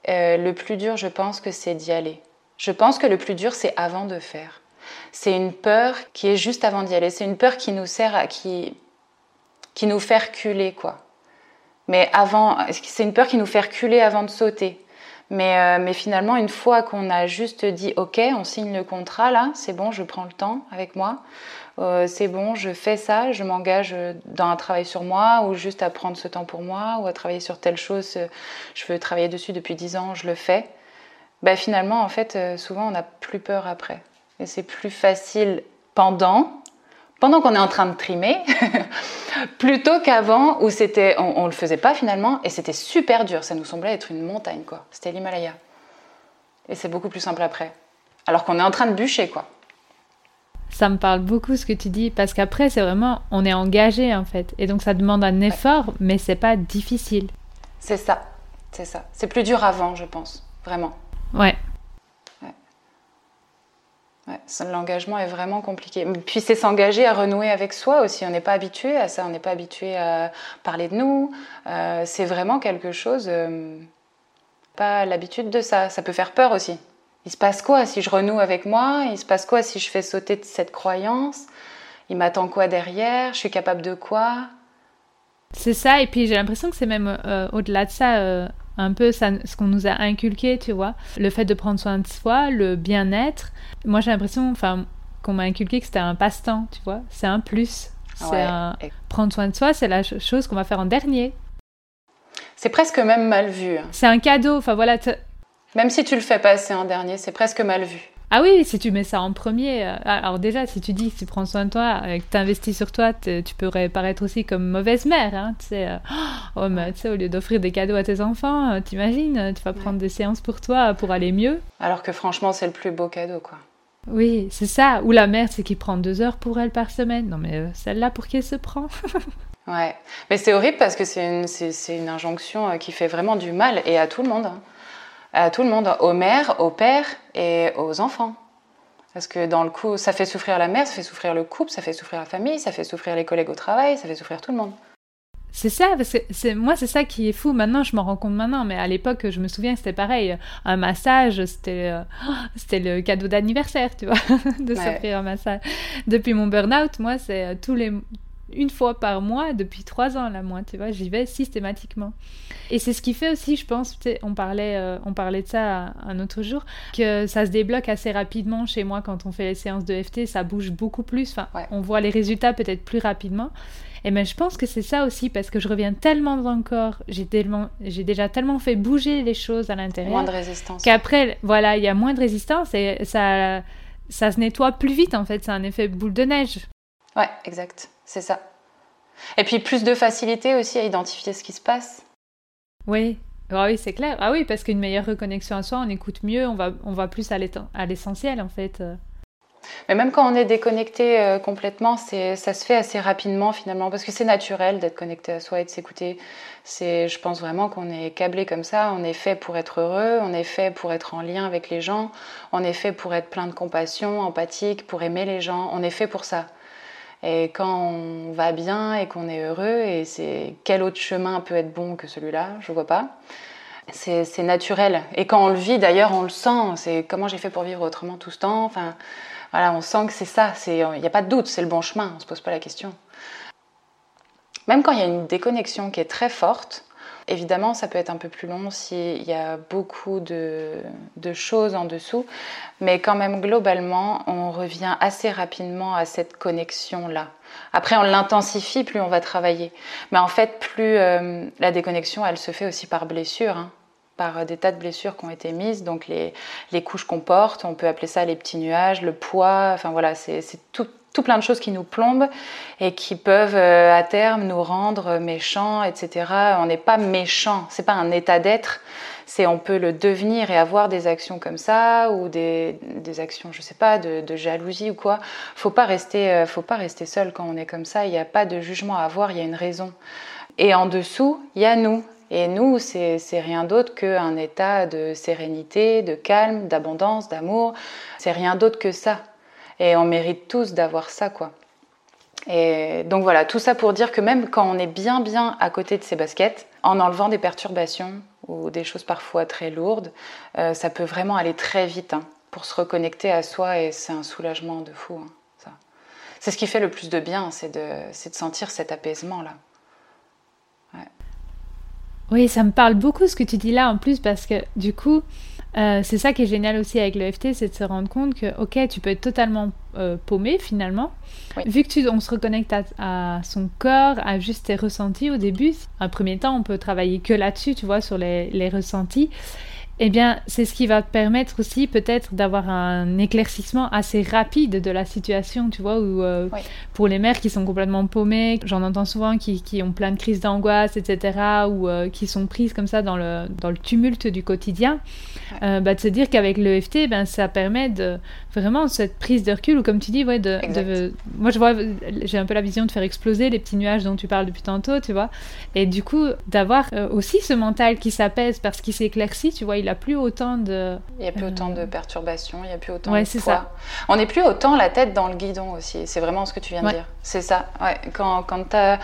Euh, le plus dur, je pense que c'est d'y aller. Je pense que le plus dur, c'est avant de faire. C'est une peur qui est juste avant d'y aller. C'est une peur qui nous sert à qui, qui nous fait reculer, quoi. Mais avant, c'est une peur qui nous fait reculer avant de sauter. Mais, euh, mais finalement, une fois qu'on a juste dit OK, on signe le contrat, là, c'est bon, je prends le temps avec moi. Euh, c'est bon, je fais ça, je m'engage dans un travail sur moi ou juste à prendre ce temps pour moi ou à travailler sur telle chose. Je veux travailler dessus depuis 10 ans, je le fais. Ben, finalement, en fait, euh, souvent, on n'a plus peur après. Et c'est plus facile pendant pendant qu'on est en train de trimer, plutôt qu'avant où c'était, on, ne le faisait pas finalement et c'était super dur. Ça nous semblait être une montagne quoi. C'était l'Himalaya. Et c'est beaucoup plus simple après. Alors qu'on est en train de bûcher quoi. Ça me parle beaucoup ce que tu dis parce qu'après c'est vraiment on est engagé en fait et donc ça demande un effort mais c'est pas difficile. C'est ça, c'est ça. C'est plus dur avant je pense, vraiment. Ouais. L'engagement est vraiment compliqué. Puis c'est s'engager à renouer avec soi aussi. On n'est pas habitué à ça, on n'est pas habitué à parler de nous. Euh, c'est vraiment quelque chose, euh, pas l'habitude de ça. Ça peut faire peur aussi. Il se passe quoi si je renoue avec moi? Il se passe quoi si je fais sauter cette croyance? Il m'attend quoi derrière? Je suis capable de quoi? C'est ça, et puis j'ai l'impression que c'est même euh, au-delà de ça un peu ça, ce qu'on nous a inculqué, tu vois. Le fait de prendre soin de soi, le bien-être. Moi, j'ai l'impression, enfin, qu'on m'a inculqué que c'était un passe-temps, tu vois. C'est un plus. C'est Prendre soin de soi, c'est la chose qu'on va faire en dernier. C'est presque même mal vu. Hein. C'est un cadeau, enfin voilà. Même si tu le fais passer en dernier, c'est presque mal vu. Ah oui, si tu mets ça en premier. Euh, alors déjà, si tu dis que tu prends soin de toi, et que tu investis sur toi, tu pourrais paraître aussi comme mauvaise mère. Hein, tu sais, euh, oh, mais, tu sais, au lieu d'offrir des cadeaux à tes enfants, euh, t'imagines, tu vas prendre des séances pour toi pour aller mieux. Alors que franchement, c'est le plus beau cadeau, quoi. Oui, c'est ça. Ou la mère, c'est qui prend deux heures pour elle par semaine. Non, mais celle-là, pour qui elle se prend? Ouais, mais c'est horrible parce que c'est une, une, injonction qui fait vraiment du mal et à tout le monde. Hein à tout le monde, aux mères, aux pères et aux enfants. Parce que dans le coup, ça fait souffrir la mère, ça fait souffrir le couple, ça fait souffrir la famille, ça fait souffrir les collègues au travail, ça fait souffrir tout le monde. C'est ça, parce que c'est, moi, c'est ça qui est fou. Maintenant, je m'en rends compte maintenant, mais à l'époque, je me souviens que c'était pareil. Un massage, c'était, euh, c'était le cadeau d'anniversaire, tu vois, de s'offrir un massage. Depuis mon burn-out, moi, c'est tous les, une fois par mois depuis trois ans là moi tu vois j'y vais systématiquement. Et c'est ce qui fait aussi je pense on parlait euh, on parlait de ça un autre jour que ça se débloque assez rapidement chez moi quand on fait les séances de FT ça bouge beaucoup plus. Enfin on voit les résultats peut-être plus rapidement. Et mais je pense que c'est ça aussi parce que je reviens tellement dans le corps j'ai tellement j'ai déjà tellement fait bouger les choses à l'intérieur moins de résistance. qu'après voilà il y a moins de résistance et ça ça se nettoie plus vite en fait. C'est un effet boule de neige. Ouais exact c'est ça. Et puis plus de facilité aussi à identifier ce qui se passe. Oui, ah oui, c'est clair. Ah oui, parce qu'une meilleure reconnexion à soi, on écoute mieux, on va, on va plus à l'essentiel en fait. Mais même quand on est déconnecté euh, complètement, ça se fait assez rapidement finalement, parce que c'est naturel d'être connecté à soi et de s'écouter. Je pense vraiment qu'on est câblé comme ça, on est fait pour être heureux, on est fait pour être en lien avec les gens, on est fait pour être plein de compassion, empathique, pour aimer les gens, on est fait pour ça. Et quand on va bien et qu'on est heureux, et c'est quel autre chemin peut être bon que celui-là Je vois pas. C'est naturel. Et quand on le vit, d'ailleurs, on le sent. C'est comment j'ai fait pour vivre autrement tout ce temps. Enfin, voilà, on sent que c'est ça. Il n'y a pas de doute, c'est le bon chemin. On se pose pas la question. Même quand il y a une déconnexion qui est très forte, Évidemment, ça peut être un peu plus long s'il y a beaucoup de, choses en dessous, mais quand même, globalement, on revient assez rapidement à cette connexion-là. Après, on l'intensifie, plus on va travailler. Mais en fait, plus euh, la déconnexion, elle se fait aussi par blessure. Hein par des tas de blessures qui ont été mises, donc les, les couches qu'on porte, on peut appeler ça les petits nuages, le poids, enfin voilà, c'est tout, tout, plein de choses qui nous plombent et qui peuvent euh, à terme nous rendre méchants, etc. On n'est pas méchant, c'est pas un état d'être, c'est on peut le devenir et avoir des actions comme ça ou des, actions, je sais pas, de, de, jalousie ou quoi. Faut pas rester, euh, faut pas rester seul quand on est comme ça. Il n'y a pas de jugement à avoir, il y a une raison. Et en dessous, il y a nous, et nous, c'est rien d'autre qu'un état de sérénité, de calme, d'abondance, d'amour. C'est rien d'autre que ça. Et on mérite tous d'avoir ça, quoi. Et donc voilà, tout ça pour dire que même quand on est bien bien à côté de ses baskets, en enlevant des perturbations ou des choses parfois très lourdes, euh, ça peut vraiment aller très vite hein, pour se reconnecter à soi et c'est un soulagement de fou. Hein, c'est ce qui fait le plus de bien, c'est de, de sentir cet apaisement là. Oui, ça me parle beaucoup ce que tu dis là en plus parce que du coup, euh, c'est ça qui est génial aussi avec l'EFT, c'est de se rendre compte que, ok, tu peux être totalement euh, paumé finalement. Vu que tu, on se reconnecte à, son corps, à juste tes ressentis au début, un premier temps, on peut travailler que là-dessus, tu vois, sur les, les ressentis eh bien, c'est ce qui va te permettre aussi peut-être d'avoir un éclaircissement assez rapide de la situation, tu vois, où euh, pour les mères qui sont complètement paumées, j'en entends souvent qui, qui, ont plein de crises d'angoisse, etc., ou euh, qui sont prises comme ça dans le, dans le tumulte du quotidien, euh, bah, de se dire qu'avec l'EFT, ben, ça permet de vraiment cette prise de recul, ou comme tu dis, ouais, de, de moi je vois, j'ai un peu la vision de faire exploser les petits nuages dont tu parles depuis tantôt, tu vois, et du coup, d'avoir aussi ce mental qui s'apaise parce qu'il s'éclaircit, tu vois, il il n'y a plus autant de... Il n'y a plus autant de perturbations, il n'y a plus autant de poids. Ça. On n'est plus autant la tête dans le guidon aussi. C'est vraiment ce que tu viens de dire. C'est ça. Ouais. Quand, quand as...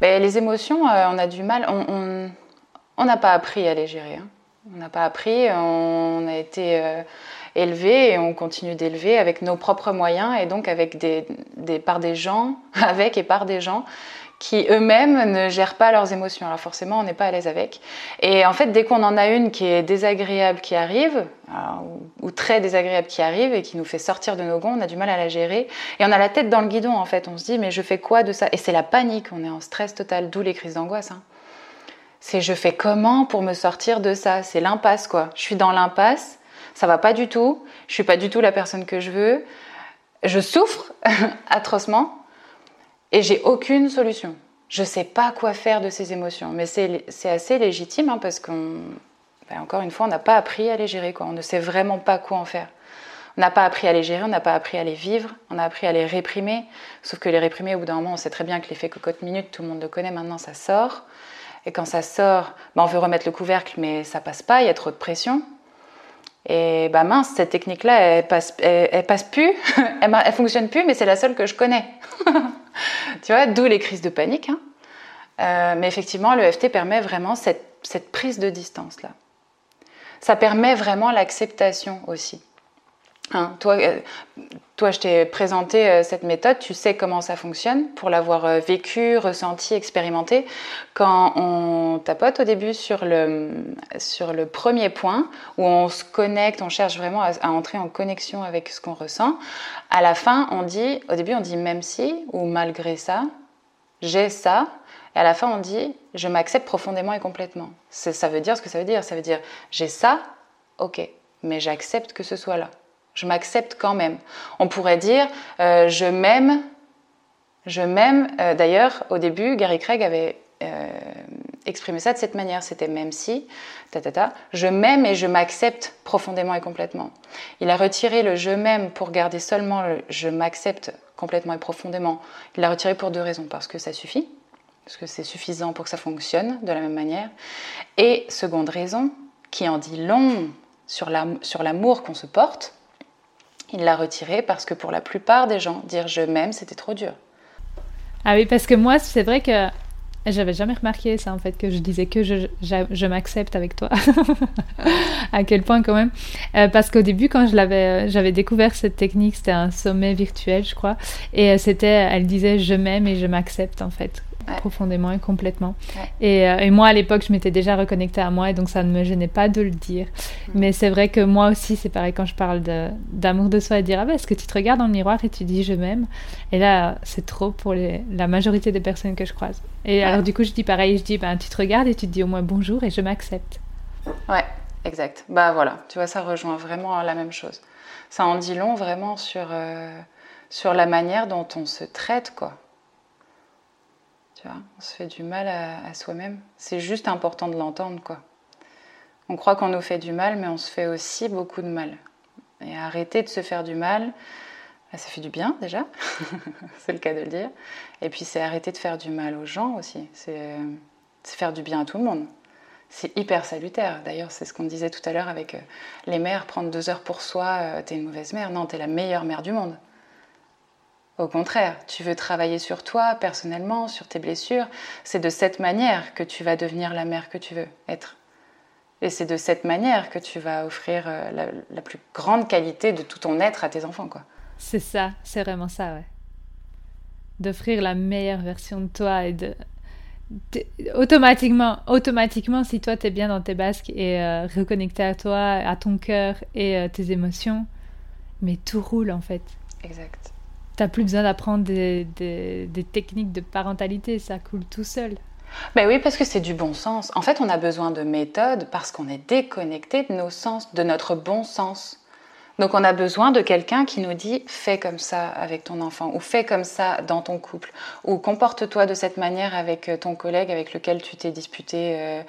Ben, les émotions, euh, on a du mal. On n'a pas appris à les gérer. Hein. On n'a pas appris. On a été euh, élevé et on continue d'élever avec nos propres moyens et donc avec des, des, par des gens, avec et par des gens qui eux-mêmes ne gèrent pas leurs émotions. Alors forcément, on n'est pas à l'aise avec. Et en fait, dès qu'on en a une qui est désagréable qui arrive, ou, très désagréable qui arrive et qui nous fait sortir de nos gonds, on a du mal à la gérer. Et on a la tête dans le guidon, en fait. On se dit, mais je fais quoi de ça? Et c'est la panique, on est en stress total, d'où les crises d'angoisse. Hein. C'est je fais comment pour me sortir de ça? C'est l'impasse, quoi. Je suis dans l'impasse, ça va pas du tout, je suis pas du tout la personne que je veux, je souffre atrocement et j'ai aucune solution. Je ne sais pas quoi faire de ces émotions, mais c'est assez légitime hein, parce qu'on, ben, encore une fois, on n'a pas appris à les gérer. On ne sait vraiment pas quoi en faire. On n'a pas appris à les gérer, on n'a pas appris à les vivre, on a appris à les réprimer. Sauf que les réprimer, au bout d'un moment, on sait très bien que l'effet cocotte minute, tout le monde le connaît maintenant, ça sort. Et quand ça sort, ben, on veut remettre le couvercle, mais ça passe pas, il y a trop de pression. Et bah mince, cette technique-là, elle passe, elle, passe plus, elle, elle fonctionne plus, mais c'est la seule que je connais. tu vois, d'où les crises de panique. Hein. Euh, mais effectivement, l'EFT permet vraiment cette, cette prise de distance-là. Ça permet vraiment l'acceptation aussi. Hein, toi, euh, toi, je t'ai présenté euh, cette méthode, tu sais comment ça fonctionne pour l'avoir euh, vécu, ressenti, expérimenté. Quand on tapote au début sur le, sur le premier point, où on se connecte, on cherche vraiment à, à entrer en connexion avec ce qu'on ressent, à la fin, on dit, au début, on dit même si ou malgré ça, j'ai ça, et à la fin, on dit je m'accepte profondément et complètement. Ça veut dire ce que ça veut dire. Ça veut dire j'ai ça, ok, mais j'accepte que ce soit là. Je m'accepte quand même. On pourrait dire euh, je m'aime. Je m'aime. Euh, d'ailleurs, au début, Gary Craig avait euh, exprimé ça de cette manière. C'était même si, ta, ta, ta, je m'aime et je m'accepte profondément et complètement. Il a retiré le je m'aime pour garder seulement le je m'accepte complètement et profondément. Il l'a retiré pour deux raisons. Parce que ça suffit, parce que c'est suffisant pour que ça fonctionne de la même manière. Et seconde raison, qui en dit long sur l'amour qu'on se porte, il l'a retiré parce que pour la plupart des gens, dire je m'aime, c'était trop dur. Ah oui, parce que moi, c'est vrai que j'avais jamais remarqué ça en fait, que je disais que je, je, m'accepte avec toi. à quel point quand même. Euh, parce qu'au début, quand euh, j'avais découvert cette technique, c'était un sommet virtuel, je crois. Et euh, c'était, elle disait je m'aime et je m'accepte en fait. Profondément et complètement. Et, euh, et, moi, à l'époque, je m'étais déjà reconnectée à moi et donc ça ne me gênait pas de le dire. Mm. Mais c'est vrai que moi aussi, c'est pareil quand je parle d'amour de, soi et dire Ah ben, est-ce que tu te regardes dans le miroir et tu dis je m'aime? Et là, c'est trop pour les, la majorité des personnes que je croise. Et alors, du coup, je dis pareil je dis ben, Tu te regardes et tu te dis au moins bonjour et je m'accepte. Ouais, exact. Bah voilà, tu vois, ça rejoint vraiment la même chose. Ça en dit long vraiment sur, euh, sur la manière dont on se traite, quoi. Tu vois, on se fait du mal à, soi-même. C'est juste important de l'entendre, quoi. On croit qu'on nous fait du mal, mais on se fait aussi beaucoup de mal. Et arrêter de se faire du mal, bah, ça fait du bien déjà, c'est le cas de le dire. Et puis c'est arrêter de faire du mal aux gens aussi. C'est faire du bien à tout le monde. C'est hyper salutaire. D'ailleurs, c'est ce qu'on disait tout à l'heure avec euh, les mères, prendre deux heures pour soi, euh, t'es une mauvaise mère. Non, t'es la meilleure mère du monde. Au contraire, tu veux travailler sur toi personnellement, sur tes blessures. C'est de cette manière que tu vas devenir la mère que tu veux être. Et c'est de cette manière que tu vas offrir euh, la, plus grande qualité de tout ton être à tes enfants, quoi. C'est ça, c'est vraiment ça, ouais. D'offrir la meilleure version de toi et de automatiquement, automatiquement, si toi t'es bien dans tes basques et euh, reconnecté à toi, à ton cœur et euh, tes émotions, mais tout roule en fait. Exact. T'as plus besoin d'apprendre des, techniques de parentalité, ça coule tout seul. Ben oui, parce que c'est du bon sens. En fait, on a besoin de méthodes parce qu'on est déconnecté de nos sens, de notre bon sens. Donc on a besoin de quelqu'un qui nous dit fais comme ça avec ton enfant ou fais comme ça dans ton couple ou comporte-toi de cette manière avec euh, ton collègue avec lequel tu t'es disputé euh,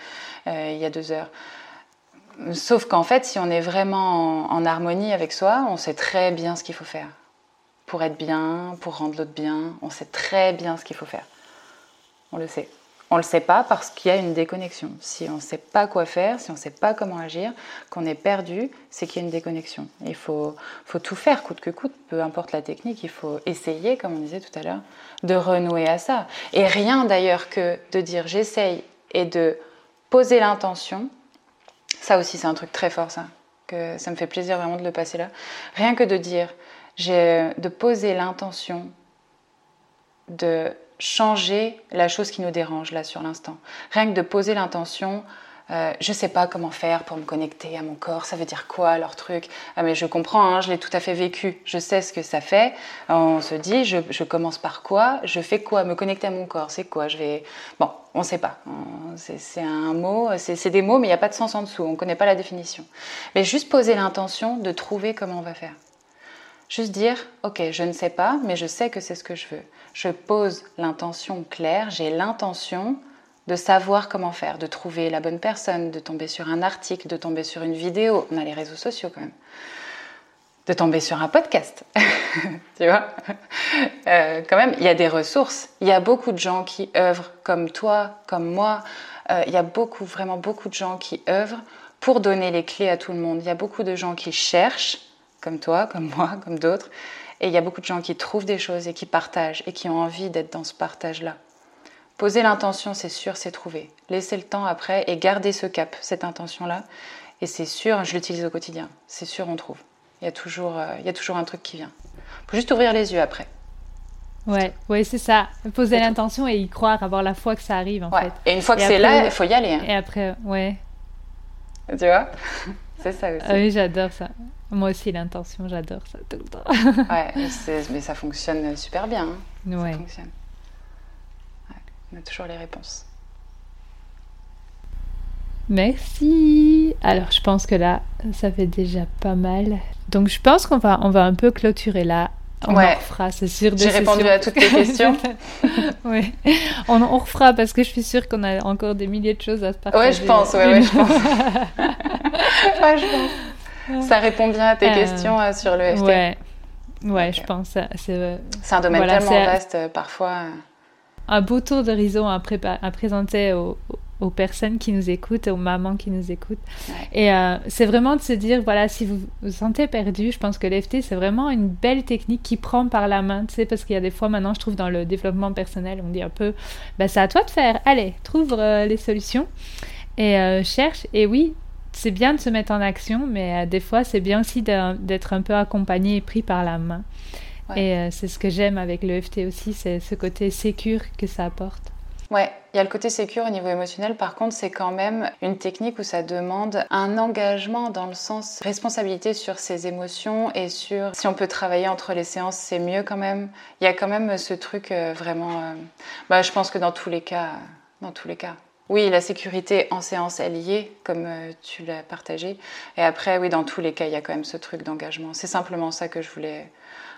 euh, il y a deux heures. Sauf qu'en fait, si on est vraiment en harmonie avec soi, on sait très bien ce qu'il faut faire pour être bien, pour rendre l'autre bien. On sait très bien ce qu'il faut faire. On le sait. On ne le sait pas parce qu'il y a une déconnexion. Si on ne sait pas quoi faire, si on ne sait pas comment agir, qu'on est perdu, c'est qu'il y a une déconnexion. Il faut, faut tout faire coûte que coûte, peu importe la technique, il faut essayer, comme on disait tout à l'heure, de renouer à ça. Et rien d'ailleurs que de dire j'essaye et de poser l'intention, ça aussi c'est un truc très fort ça, que ça me fait plaisir vraiment de le passer là. Rien que de dire de poser l'intention de changer la chose qui nous dérange là sur l'instant. Rien que de poser l'intention, euh, je ne sais pas comment faire pour me connecter à mon corps, ça veut dire quoi leur truc? Ah, Mais je comprends, hein, je l'ai tout à fait vécu, je sais ce que ça fait. On se dit, je, commence par quoi? Je fais quoi? Me connecter à mon corps, c'est quoi? Je vais. Bon, on ne sait pas. C'est un mot, c'est des mots, mais il n'y a pas de sens en dessous, on ne connaît pas la définition. Mais juste poser l'intention de trouver comment on va faire. Juste dire, ok, je ne sais pas, mais je sais que c'est ce que je veux. Je pose l'intention claire, j'ai l'intention de savoir comment faire, de trouver la bonne personne, de tomber sur un article, de tomber sur une vidéo. On a les réseaux sociaux quand même. De tomber sur un podcast. tu vois? Euh, Quand même, il y a des ressources. Il y a beaucoup de gens qui œuvrent comme toi, comme moi. Euh, il y a beaucoup, vraiment beaucoup de gens qui œuvrent pour donner les clés à tout le monde. Il y a beaucoup de gens qui cherchent comme toi, comme moi, comme d'autres. Et il y a beaucoup de gens qui trouvent des choses et qui partagent et qui ont envie d'être dans ce partage-là. Poser l'intention, c'est sûr, c'est trouver. Laisser le temps après et garder ce cap, cette intention-là. Et c'est sûr, je l'utilise au quotidien. C'est sûr, on trouve. Il y a toujours, euh, il y a toujours un truc qui vient. Il faut juste ouvrir les yeux après. Ouais, ouais, c'est ça. Poser l'intention et y croire, avoir la foi que ça arrive en fait. Et une fois que c'est là, il faut y aller. Hein. Et après, ouais. Tu vois? C'est ça aussi. Ah oui, j'adore ça. Moi aussi, l'intention, j'adore ça tout le temps. ouais, mais ça fonctionne super bien. Hein. Ouais. Ça fonctionne. on a toujours les réponses. Merci. Alors, je pense que là, ça fait déjà pas mal. Donc, je pense qu'on va, on va un peu clôturer là. On ouais. refera, c'est sûr. J'ai répondu à toutes les questions. oui. On, on, refera parce que je suis sûre qu'on a encore des milliers de choses à se partager. Ouais, je pense. Ouais, ouais, je pense. ouais, je pense. Ça répond bien à tes euh, questions euh, sur le FT. Ouais, ouais je pense. Euh, c'est un domaine tellement vaste parfois. Un beau tour d'horizon à, à, présenter aux, aux, personnes qui nous écoutent, aux mamans qui nous écoutent. Et c'est vraiment de se dire, voilà, si vous vous sentez perdu, je pense que l'EFT, c'est vraiment une belle technique qui prend par la main, tu sais, parce qu'il y a des fois maintenant, je trouve, dans le développement personnel, on dit un peu, bah, c'est à toi de faire, allez, trouve les solutions et cherche. Et oui, c'est bien de se mettre en action, mais euh, des fois, c'est bien aussi d'être un peu accompagné et pris par la main. Et euh, c'est ce que j'aime avec le FT aussi, c'est ce côté sécure que ça apporte. Ouais, il y a le côté sécure au niveau émotionnel. Par contre, c'est quand même une technique où ça demande un engagement dans le sens responsabilité sur ses émotions et sur si on peut travailler entre les séances, c'est mieux quand même. Il y a quand même ce truc euh, vraiment. Euh, bah, je pense que dans tous les cas, dans tous les cas. Oui, la sécurité en séance, est, comme euh, tu l'as partagé. Et après, oui, dans tous les cas, il y a quand même ce truc d'engagement. C'est simplement ça que je voulais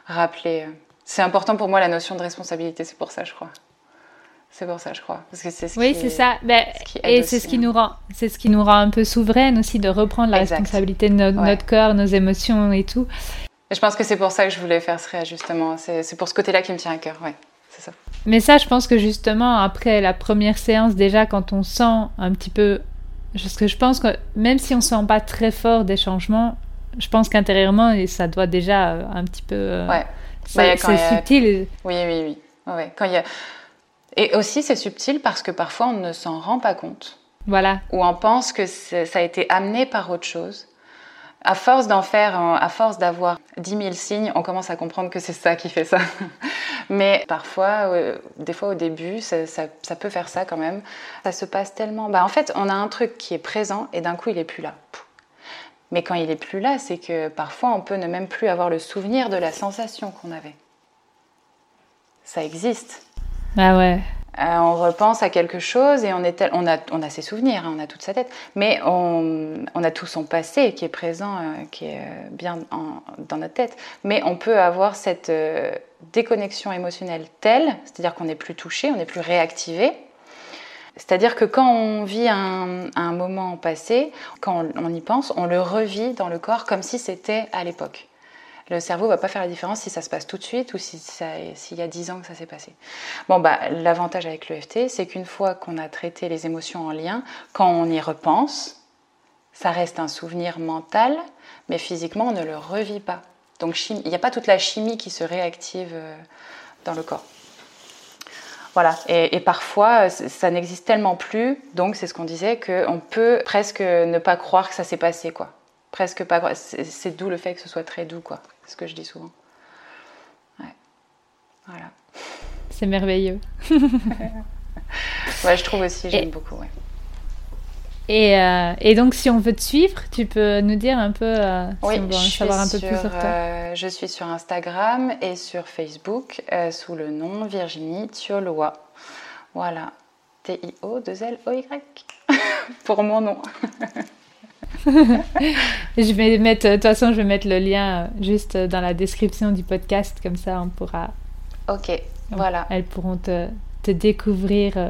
rappeler. C'est important pour moi la notion de responsabilité, c'est pour ça, je crois. C'est pour ça, je crois. Parce que c'est ce oui, c'est ça. Ben, et c'est ce qui hein. nous rend, c'est ce qui nous rend un peu souveraine aussi de reprendre la responsabilité de notre corps, nos émotions et tout. Et je pense que c'est pour ça que je voulais faire ce réajustement. C'est pour ce côté-là qui me tient à cœur. Ouais, c'est ça. Mais ça, je pense que justement après la première séance, déjà quand on sent un petit peu, parce que je pense que même si on sent pas très fort des changements, je pense qu'intérieurement, ça doit déjà euh, un petit peu. Euh, ouais. Bah, c'est subtil. Oui, oui, oui. Ouais, quand il y a et aussi, c'est subtil parce que parfois, on ne s'en rend pas compte. Voilà. Ou on pense que ça a été amené par autre chose. À force d'en faire, à force d'avoir 10 000 signes, on commence à comprendre que c'est ça qui fait ça. Mais parfois, euh, des fois au début, ça, ça, peut faire ça quand même. Ça se passe tellement. Bah, en fait, on a un truc qui est présent et d'un coup, il est plus là. Mais quand il est plus là, c'est que parfois, on peut ne même plus avoir le souvenir de la sensation qu'on avait. Ça existe. Ah ouais. Euh, on repense à quelque chose et on, a, on a ses souvenirs, hein, on a toute sa tête, mais on, on, a tout son passé qui est présent, euh, qui est euh, bien dans notre tête. Mais on peut avoir cette déconnexion émotionnelle telle, c'est-à-dire qu'on n'est plus touché, on n'est plus réactivé. C'est-à-dire que quand on vit un, un moment passé, quand on, on y pense, on le revit dans le corps comme si c'était à l'époque. Le cerveau va pas faire la différence si ça se passe tout de suite ou s'il y a 10 ans que ça s'est passé. Bon, bah, l'avantage avec l'EFT, c'est qu'une fois qu'on a traité les émotions en lien, quand on y repense, ça reste un souvenir mental, mais physiquement, on ne le revit pas. Donc, il n'y a pas toute la chimie qui se réactive euh, dans le corps. Voilà, et, et parfois, ça n'existe tellement plus, donc c'est ce qu'on disait, qu'on peut presque ne pas croire que ça s'est passé, quoi presque pas. C'est d'où le fait que ce soit très doux, quoi. C'est ce que je dis souvent. Ouais. Voilà. C'est merveilleux. ouais, je trouve aussi, j'aime beaucoup. Ouais. Et, euh, et, donc, si on veut te suivre, tu peux nous dire un peu, euh, si on veut en savoir un peu plus sur toi. Euh, je suis sur Instagram et sur Facebook sous le nom Virginie Thioloa. Voilà. T-I-O-2-L-O-Y. Pour mon nom. je vais mettre, de toute façon, je vais mettre le lien euh, juste dans la description du podcast, comme ça on pourra. Ok, voilà. Elles pourront te, te découvrir euh,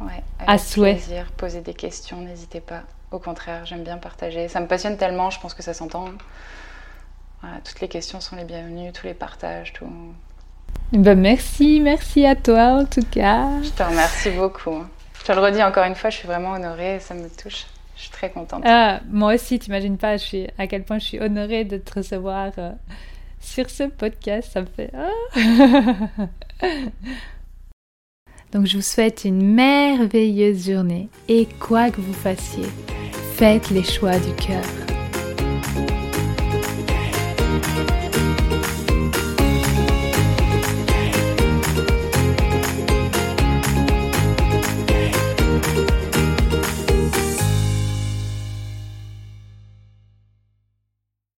ouais, à souhait. plaisir, poser des questions, n'hésitez pas. Au contraire, j'aime bien partager. Ça me passionne tellement, je pense que ça s'entend. Voilà, toutes les questions sont les bienvenues, tous les partages, tout. Ben merci, merci à toi en tout cas. Je te remercie beaucoup. Je te le redis encore une fois, je suis vraiment honorée, ça me touche. Je suis très contente. Ah, moi aussi, t'imagines pas je suis, à quel point je suis honorée de te recevoir euh, sur ce podcast. Ça me fait. Ah. Donc, je vous souhaite une merveilleuse journée et quoi que vous fassiez, faites les choix du cœur.